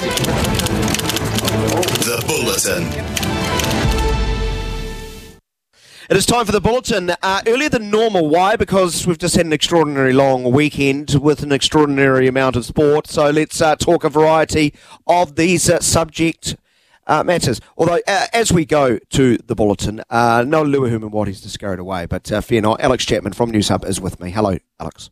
The Bulletin. It is time for the bulletin. Uh, earlier than normal. Why? Because we've just had an extraordinary long weekend with an extraordinary amount of sport. So let's uh, talk a variety of these uh, subject uh, matters. Although, uh, as we go to the bulletin, uh, no Luahum what he's just carried away, but uh, fear not. Alex Chapman from News Hub is with me. Hello, Alex.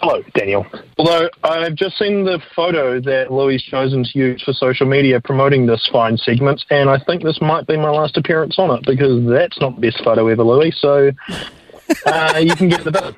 Hello, Daniel. Although I've just seen the photo that Louis chosen to use for social media promoting this fine segment, and I think this might be my last appearance on it because that's not the best photo ever, Louis. So uh, you can get the bit.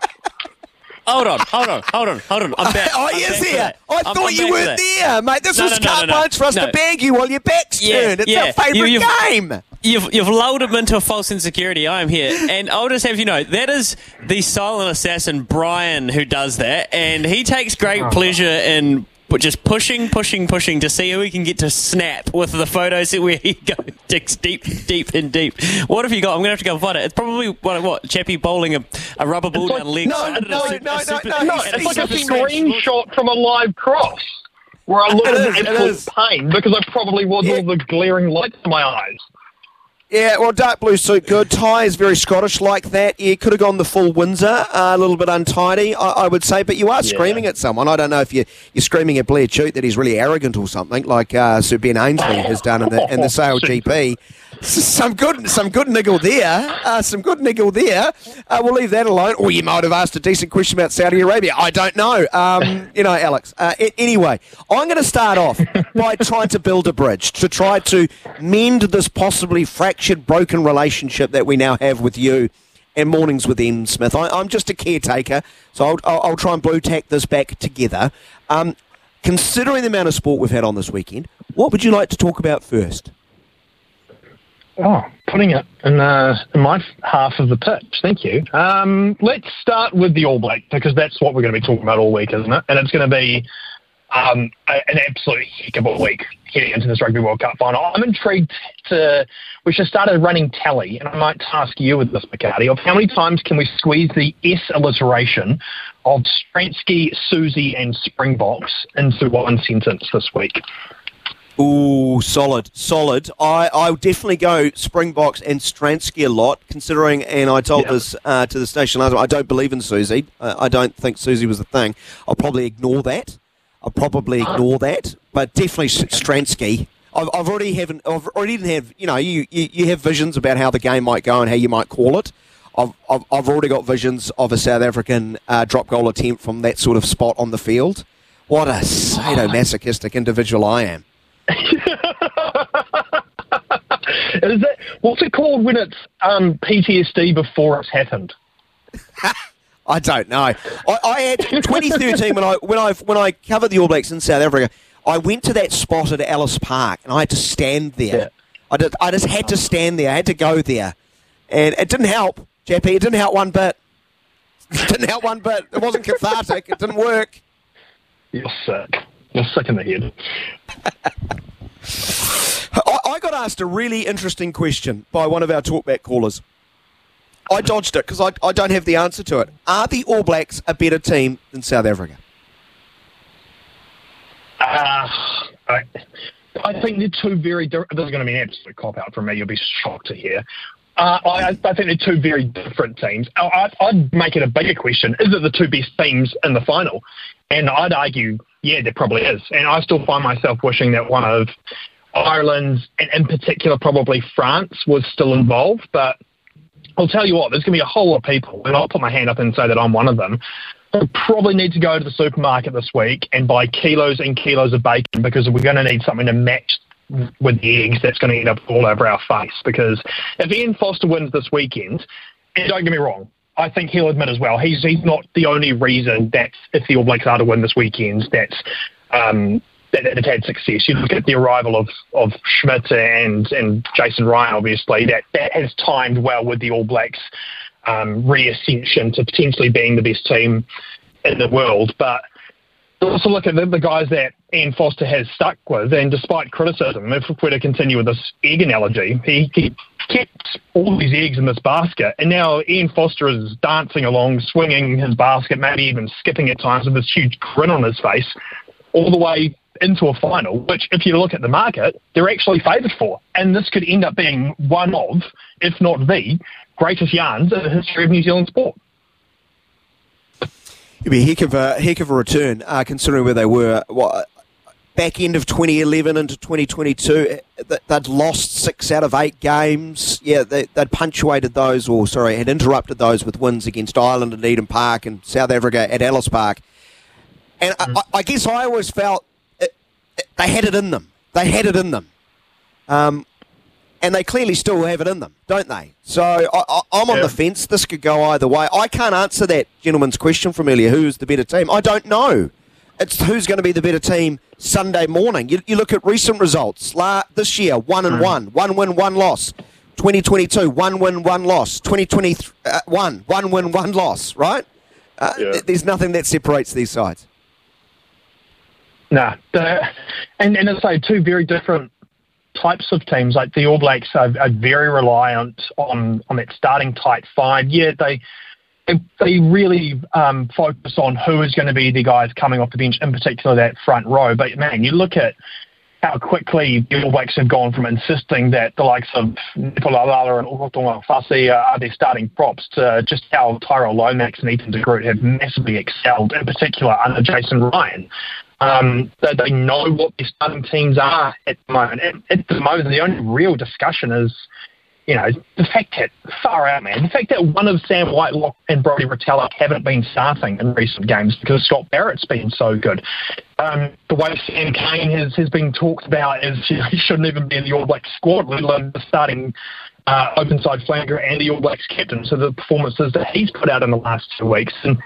Hold on, hold on, hold on, hold on. I'm back. oh, I'm yes, back here. I I'm- thought I'm you weren't there, mate. This No, was no, no, carte no, no. blanche for us No. to bag you while your back's Yeah, turned. It's yeah. our favourite You- game. You've, you've lulled him into a false insecurity. I am here. And I'll just have you know, that is the silent assassin, Brian, who does that. And he takes great uh-huh. pleasure in just pushing, pushing, pushing to see who he can get to snap with the photos where he goes digs deep, deep, and deep. What have you got? I'm going to have to go find it. It's probably, what, what Chappie bowling a, a rubber ball like- down the leg. no, no, no, no, super- no, No, it's like a screenshot from a live cross where I look It in it absolute is. pain because I probably was Yeah. all the glaring lights in my eyes. Yeah, well, dark blue suit, good. Tie is very Scottish like that. You could have gone the full Windsor, uh, a little bit untidy, I, I would say. But you are screaming at someone. I don't know if you, you're screaming at Blair Tuke that he's really arrogant or something, like uh, Sir Ben Ainslie has done in the in the SailGP. Some good, some good niggle there. Uh, some good niggle there. Uh, we'll leave that alone. Or you might have asked a decent question about Saudi Arabia. I don't know. Um, you know, Alex. Uh, anyway, I'm going to start off by trying to build a bridge to try to mend this possibly fractured, broken relationship that we now have with you and mornings with M Smith. I, I'm just a caretaker, so I'll, I'll, I'll try and blue tack this back together. Um, considering the amount of sport we've had on this weekend, what would you like to talk about first? Oh, putting it in, uh, in my half of the pitch. Thank you. Um, let's start with the All Black because that's what we're going to be talking about all week, isn't it? And it's going to be um, an absolute heck of a week heading into this Rugby World Cup final. I'm intrigued to. We should start a running tally, and I might task you with this, McCarty, of how many times can we squeeze the S alliteration of Stransky, Susie, and Springboks into one sentence this week? Ooh, solid, solid. I I definitely go Springboks and Stransky a lot, considering, and I told Yeah. this uh, to the station last time, I don't believe in Susie. Uh, I don't think Susie was a thing. I'll probably ignore that. I'll probably ignore that, but definitely Stransky. I've, I've already have I've already have you know you, you you have visions about how the game might go and how you might call it. I've I've, I've already got visions of a South African uh, drop goal attempt from that sort of spot on the field. What a sadomasochistic individual I am. Is that what's it called when it's um, PTSD before it's happened? I don't know. I, I had 2013 when I when I when I covered the All Blacks in South Africa. I went to that spot at Ellis Park and I had to stand there. Yeah. I, just, I just had to stand there. I had to go there, and it didn't help, Chappie. It didn't help one bit. It didn't help one bit. It wasn't cathartic. It didn't work. You're sick. You're sick in the head. Asked a really interesting question by one of our talkback callers. I dodged it because I, I don't have the answer to it. Are the All Blacks a better team than South Africa? Uh, I, I think they're two very. This is going to be an absolute cop out from me. You'll be shocked to hear. Uh, I, I think they're two very different teams. I, I'd make it a bigger question: Is it the two best teams in the final? And I'd argue, yeah, there probably is. And I still find myself wishing that one of Ireland's, and in particular, probably France, was still involved. But I'll tell you what, there's going to be a whole lot of people, and I'll put my hand up and say that I'm one of them, who probably need to go to the supermarket this week and buy kilos and kilos of bacon because we're going to need something to match with the eggs that's going to end up all over our face. Because if Ian Foster wins this weekend, and don't get me wrong, I think he'll admit as well, he's, he's not the only reason that if the All Blacks are to win this weekend, that's um, that that had success. You look at the arrival of, of Schmidt and, and Jason Ryan, obviously, that, that has timed well with the All Blacks um, reascension to potentially being the best team in the world. But also look at the, the guys that Ian Foster has stuck with, and despite criticism, if we're to continue with this egg analogy, he, he kept all these eggs in this basket, and now Ian Foster is dancing along, swinging his basket, maybe even skipping at times with this huge grin on his face, all the way into a final, which, if you look at the market, they're actually favoured for. And this could end up being one of, if not the, greatest yarns in the history of New Zealand sport. It'd be a heck of a heck of a return, uh, considering where they were. What, back end of 2011 into 2022, they'd lost six out of eight games. Yeah, they, would punctuated those, or sorry, had interrupted those with wins against Ireland at Eden Park and South Africa at Ellis Park. And mm. I, I, guess I always felt they had it in them. They had it in them. Um, and they clearly still have it in them, don't they? So I, am on yeah. the fence. This could go either way. I can't answer that gentleman's question from earlier. Who's the better team? I don't know. It's who's going to be the better team Sunday morning. You, you look at recent results. La, this year, one and mm. one, one win, one loss. 2022, one win, one loss. 2021, uh, one win, one loss. Right? Uh, yeah. th- there's nothing that separates these sides. Nah, and and as I say, two very different types of teams. Like the All Blacks are, are very reliant on on that starting tight five. Yeah, they they really um, focus on who is going to be the guys coming off the bench, in particular that front row. But man, you look at how quickly the All Blacks have gone from insisting that the likes of Nepo Laulala and Ofa Tu'ungafasi are their starting props to just how Tyrel Lomax and Ethan de Groot have massively excelled, in particular under Jason Ryan. Um, they, they know what their starting teams are at the moment. At, at the moment, the only real discussion is, you know, the fact that far out, man, the fact that one of Sam Whitelock and Brodie Retallick haven't been starting in recent games because Scott Barrett's been so good. Um, the way Sam Cane has, has been talked about is you know, he shouldn't even be in the All Blacks squad, let alone the starting uh, open side flanker and the All Blacks captain. So the performances that he's put out in the last two weeks and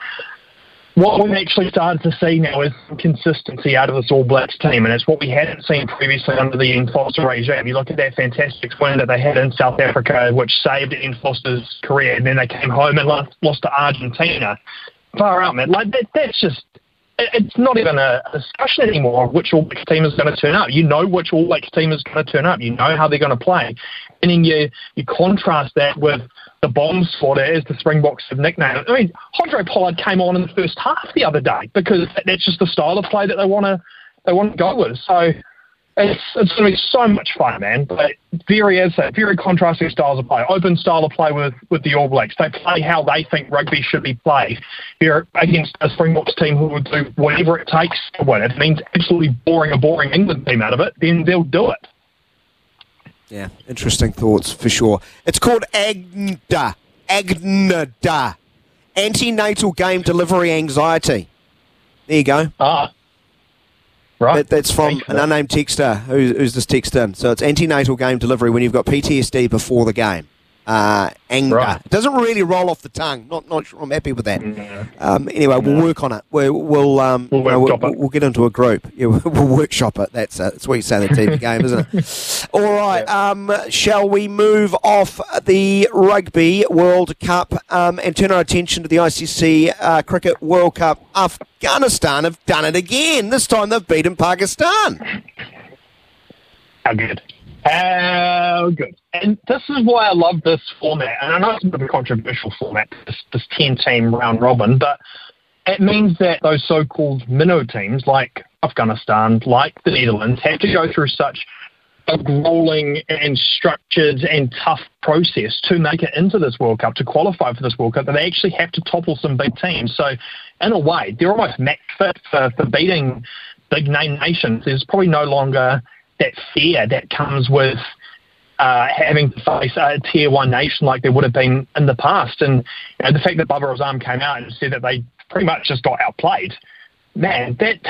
what we've actually started to see now is consistency out of this All Blacks team, and it's what we hadn't seen previously under the Ian Foster regime. You look at that fantastic win that they had in South Africa, which saved Ian Foster's career, and then they came home and lost, lost to Argentina. Far out, man. Like that, that's just it's not even a discussion anymore of which All Blacks team is going to turn up. You know which All Blacks team is going to turn up. You know how they're going to play. And then you, you contrast that with the bomb squad, as the Springboks have nicknamed I mean, Handré Pollard came on in the first half the other day because that's just the style of play that they want to they want to go with. So it's it's going to be so much fun, man. But very as that very contrasting styles of play. Open style of play with with the All Blacks. They play how they think rugby should be played. They're against a Springboks team who will do whatever it takes to win. It means absolutely boring a boring England team out of it, then they'll do it. Yeah, interesting thoughts for sure. It's called AGNDA. AGNDA. Antenatal game delivery anxiety. There you go. Ah. Right. That, that's from an unnamed texter. Who's, who's this text in? So it's antenatal game delivery when you've got PTSD before the game uh, anger. Right. It doesn't really roll off the tongue. Not not sure I'm happy with that. No. Um, anyway, we'll work on it. We'll we'll, um, we'll, we'll, we'll, we'll, get into a group. Yeah, we'll, workshop it. That's uh, that's what you say in the TV game, isn't it? All right. Yeah. Um, shall we move off the Rugby World Cup um, and turn our attention to the ICC uh, Cricket World Cup? Afghanistan have done it again. This time they've beaten Pakistan. How good. How good. And this is why I love this format. And I know it's a bit of a controversial format, this, this 10 team round robin, but it means that those so called minnow teams like Afghanistan, like the Netherlands, have to go through such a grueling and structured and tough process to make it into this World Cup, to qualify for this World Cup, that they actually have to topple some big teams. So, in a way, they're almost match fit for, for beating big name nations. There's probably no longer that fear that comes with uh, having to face a tier one nation like there would have been in the past. And you know, the fact that Babar Azam came out and said that they pretty much just got outplayed, man, that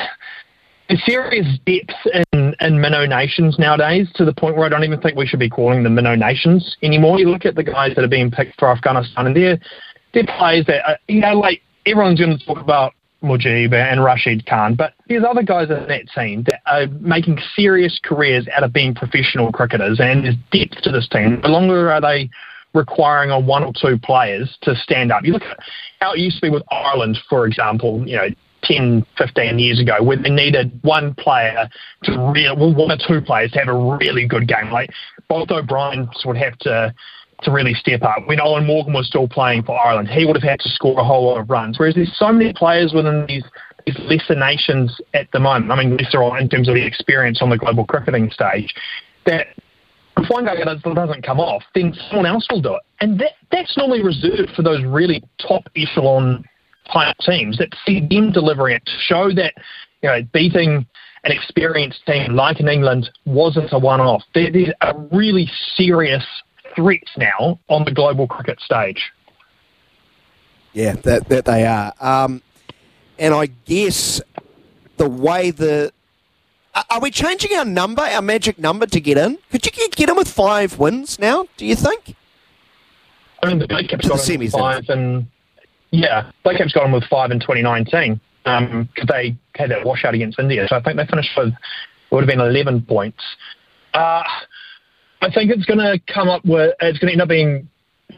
the serious depth in, in minnow nations nowadays to the point where I don't even think we should be calling them minnow nations anymore. You look at the guys that are being picked for Afghanistan, and they're they're players that are, you know, like everyone's going to talk about Mujeeb and Rashid Khan, but there's other guys in that team are making serious careers out of being professional cricketers, and there's depth to this team. No longer are they requiring on one or two players to stand up. You look at how it used to be with Ireland, for example, you know, 10, 15 years ago, where they needed one player to really, well, one or two players to have a really good game. Like both O'Brien would have to to really step up. When Eoin Morgan was still playing for Ireland, he would have had to score a whole lot of runs. Whereas there's so many players within these these lesser nations at the moment, I mean, lesser in terms of the experience on the global cricketing stage, that if one guy doesn't come off, then someone else will do it. And that, that's normally reserved for those really top echelon type teams that see them delivering it to show that you know beating an experienced team like in England wasn't a one off. There's a really serious threat now on the global cricket stage. Yeah, that, that they are. Um, and I guess the way the. Are we changing our number, our magic number to get in? Could you get in with five wins now, do you think? I mean, the Black Caps got in with five and. Yeah, Black Caps got in with five in 2019 because um, they had that washout against India. So I think they finished with, it would have been 11 points. Uh, I think it's going to come up with, it's going to end up being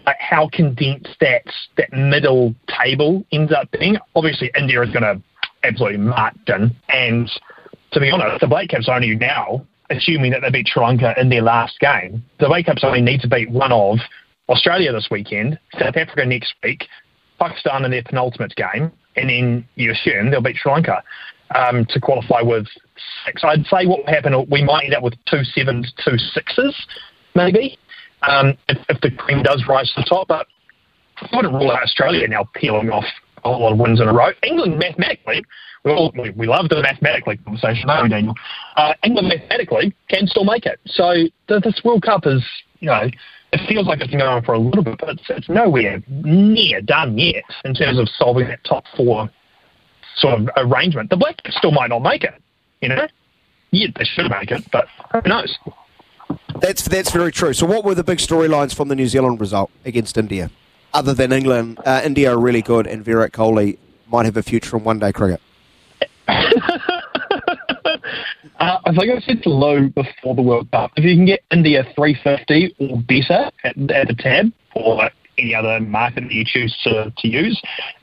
like how condensed that that middle table ends up being. Obviously, India is going to absolutely march in, and to be honest, the Black Caps only now, assuming that they beat Sri Lanka in their last game, the Black Caps only need to beat one of Australia this weekend, South Africa next week, Pakistan in their penultimate game, and then you assume they'll beat Sri Lanka um, to qualify with six. I'd say what will happen, we might end up with two sevens, two sixes, maybe um, if, if, the cream does rise to the top. But I wouldn't rule out Australia now peeling off a whole lot of wins in a row. England mathematically, we, all, we, we love the mathematically conversation, don't we, Daniel? Uh, England mathematically can still make it. So this World Cup is, you know, it feels like it's been going on for a little bit, but it's, it's nowhere near done yet in terms of solving that top four sort of arrangement. The Blacks still might not make it, you know? Yeah, they should make it, but who knows? That's that's very true. So, what were the big storylines from the New Zealand result against India, other than England? Uh, India are really good, and Virat Kohli might have a future in one-day cricket. Uh, I think I said to Lou before the World Cup, if you can get India 350 or better at, at the tab, or any other market that you choose to, to use,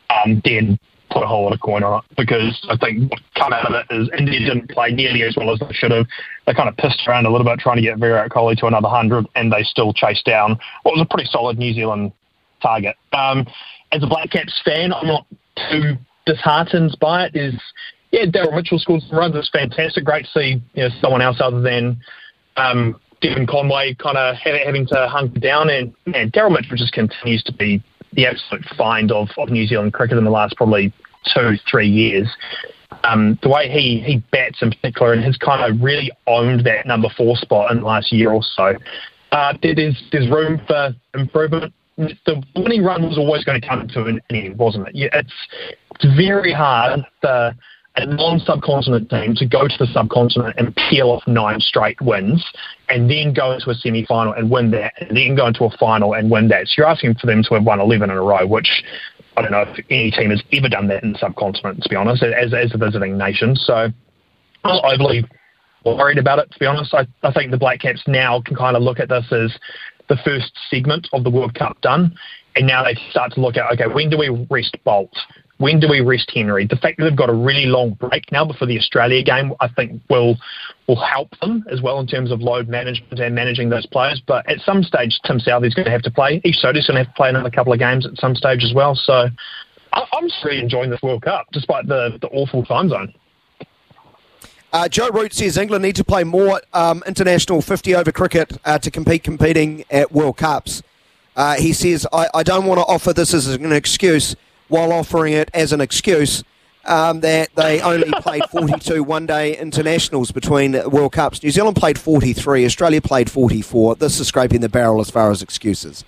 um, then put a whole lot of coin on it because I think what come out of it is India didn't play nearly as well as they should have. They kind of pissed around a little bit trying to get Virat Kohli to another 100 and they still chased down what was a pretty solid New Zealand target. Um, as a Black Caps fan, I'm not too disheartened by it. Is yeah, Daryl Mitchell scored some runs. It's fantastic. Great to see you know, someone else other than um, Devon Conway kind of having to hunker down. And man, Daryl Mitchell just continues to be the absolute find of, of New Zealand cricket in the last probably two, three years. Um, the way he, he bats in particular and has kind of really owned that number four spot in the last year or so. Uh, there's there's room for improvement. The winning run was always going to come to an end, wasn't it? It's it's very hard for a non-subcontinent team to go to the subcontinent and peel off nine straight wins, and then go into a semi-final and win that, and then go into a final and win that. So you're asking for them to have won 11 in a row, which I don't know if any team has ever done that in the subcontinent, to be honest, as, as a visiting nation. So I'm not overly worried about it, to be honest. I, I think the Black Caps now can kind of look at this as the first segment of the World Cup done, and now they start to look at, okay, when do we rest Boult? When do we rest Henry? The fact that they've got a really long break now before the Australia game, I think will will help them as well in terms of load management and managing those players. But at some stage, Tim Southee's going to have to play. Ish Sodhi's going to have to play another couple of games at some stage as well. So I'm just really enjoying this World Cup, despite the, the awful time zone. Uh, Joe Root says England need to play more um, international 50 over cricket uh, to compete competing at World Cups. Uh, he says, I, I don't want to offer this as an excuse while offering it as an excuse um, that they only played 42 one day internationals between World Cups. New Zealand played 43, Australia played 44. This is scraping the barrel as far as excuses.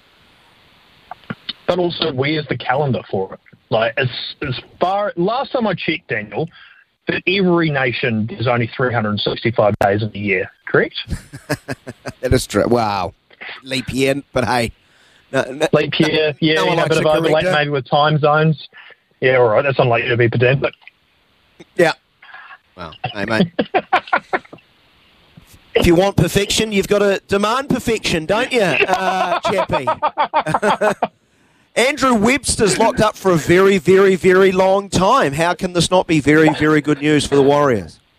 But also, where's the calendar for it? Like, as, as far, last time I checked, Daniel, that every nation is only 365 days in a year, correct? that is true. Wow. Leap year, but hey. No, no, leap year, yeah, no a bit of overlap maybe with time zones. Yeah, all right. That's unlikely to be pedantic. Yeah. Well, hey, mate. if you want perfection, you've got to demand perfection, don't you, uh, Chappie? Andrew Webster's locked up for a very, very, very long time. How can this not be very, very good news for the Warriors?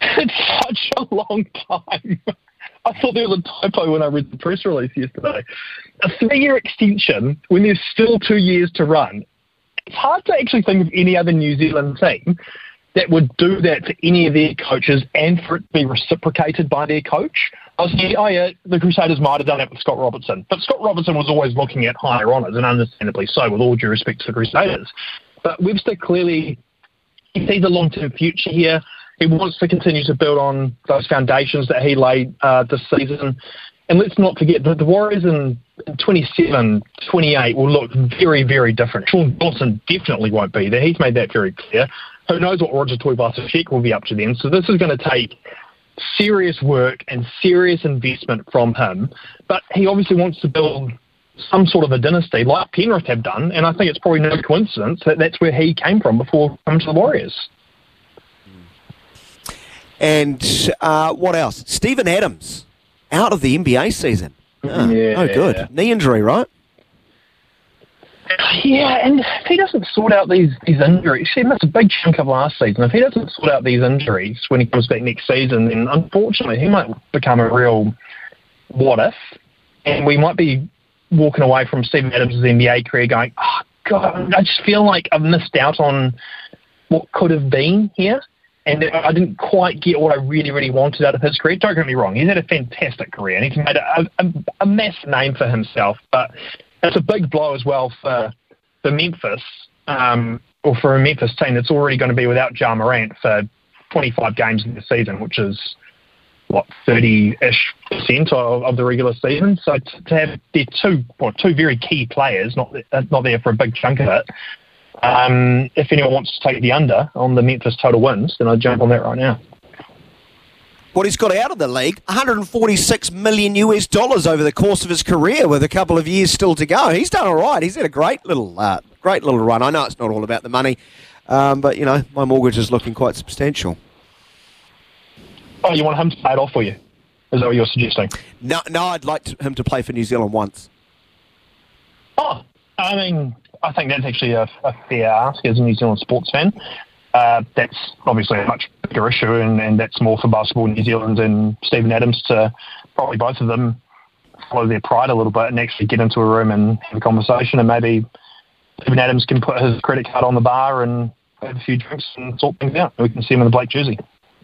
It's such a long time. I thought there was a typo when I read the press release yesterday. A three year extension when there's still two years to run it's hard to actually think of any other New Zealand team that would do that to any of their coaches and for it to be reciprocated by their coach. I was thinking, oh yeah, the Crusaders might have done that with Scott Robertson, but Scott Robertson was always looking at higher honours, and understandably so, with all due respect to the Crusaders. But Webster clearly he sees a long-term future here. He wants to continue to build on those foundations that he laid uh, this season. And let's not forget that the Warriors in 27, 28 will look very, very different. Shaun Johnson definitely won't be there. He's made that very clear. Who knows what Roger Tuivasa-Sheck will be up to then. So this is going to take serious work and serious investment from him. But he obviously wants to build some sort of a dynasty like Penrith have done. And I think it's probably no coincidence that that's where he came from before coming to the Warriors. And uh, what else? Steven Adams out of the NBA season. Oh, yeah. Oh, good. Knee injury, right? Yeah, and if he doesn't sort out these, these injuries, he missed a big chunk of last season. If he doesn't sort out these injuries when he comes back next season, then unfortunately he might become a real what if, and we might be walking away from Steven Adams' NBA career going, oh, God, I just feel like I've missed out on what could have been here and I didn't quite get what I really, really wanted out of his career. Don't get me wrong, he's had a fantastic career and he's made a, a, a name for himself, but it's a big blow as well for, for Memphis, um, or for a Memphis team that's already going to be without Ja Morant for 25 games in the season, which is what 30-ish percent of, of the regular season. So to, to have their two, well, two very key players not not there for a big chunk of it, um, if anyone wants to take the under on the Memphis total wins, then I'd jump on that right now. What he's got out of the league, 146 million US dollars over the course of his career, with a couple of years still to go. He's done all right. He's had a great little, uh, great little run. I know it's not all about the money, um, but you know my mortgage is looking quite substantial. Oh, you want him to pay it off for you? Is that what you're suggesting? No, no, I'd like to, him to play for New Zealand once. Oh, I mean, I think that's actually a, a fair ask as a New Zealand sports fan. Uh, that's obviously a much bigger issue, and, and that's more for Basketball New Zealand and Steven Adams to probably both of them follow their pride a little bit and actually get into a room and have a conversation. And maybe Steven Adams can put his credit card on the bar and have a few drinks and sort things out. We can see him in the black jersey,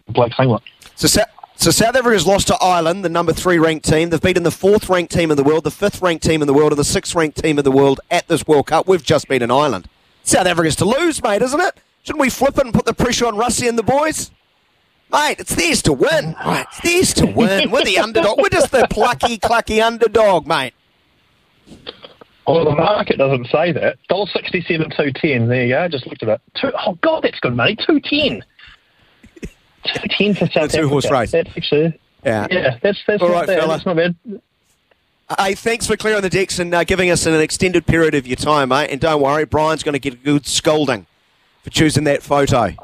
black singlet. So, so South Africa's lost to Ireland, the number three ranked team. They've beaten the fourth ranked team in the world, the fifth ranked team in the world, and the sixth ranked team in the world at this World Cup. We've just beaten Ireland. South Africa's to lose, mate, isn't it? Shouldn't we flip it and put the pressure on Rassie and the boys? Mate, it's theirs to win. Right, it's theirs to win. We're the underdog. We're just the plucky, clucky underdog, mate. Well, the market doesn't say that. Dollar sixty-seven, two ten. There you go. Just looked at it. Two, oh God, that's good money. Two ten. Two ten for South Two horse race. That's actually yeah. Yeah, that's that's All right, bad. That's not bad. Hey, thanks for clearing the decks and uh, giving us an extended period of your time, mate. And don't worry, Brian's going to get a good scolding for choosing that photo.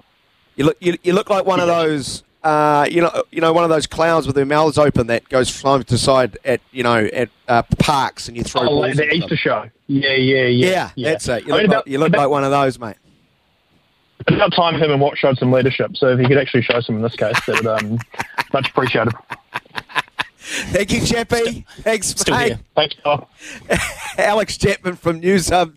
You look, you, you look like one of those, uh, you know, you know, one of those clowns with their mouths open that goes side to side at, you know, at uh, parks and you throw oh, balls. the Easter show. Yeah, yeah, yeah. Yeah, yeah. that's it. You look, about, like, you look about, like one of those, mate. About time for him and Watt showed some leadership. So if he could actually show some in this case, that would um, much appreciated. Thank you, Chappie. Thanks, Still mate. Here. Thanks, Alex Chapman from News Hub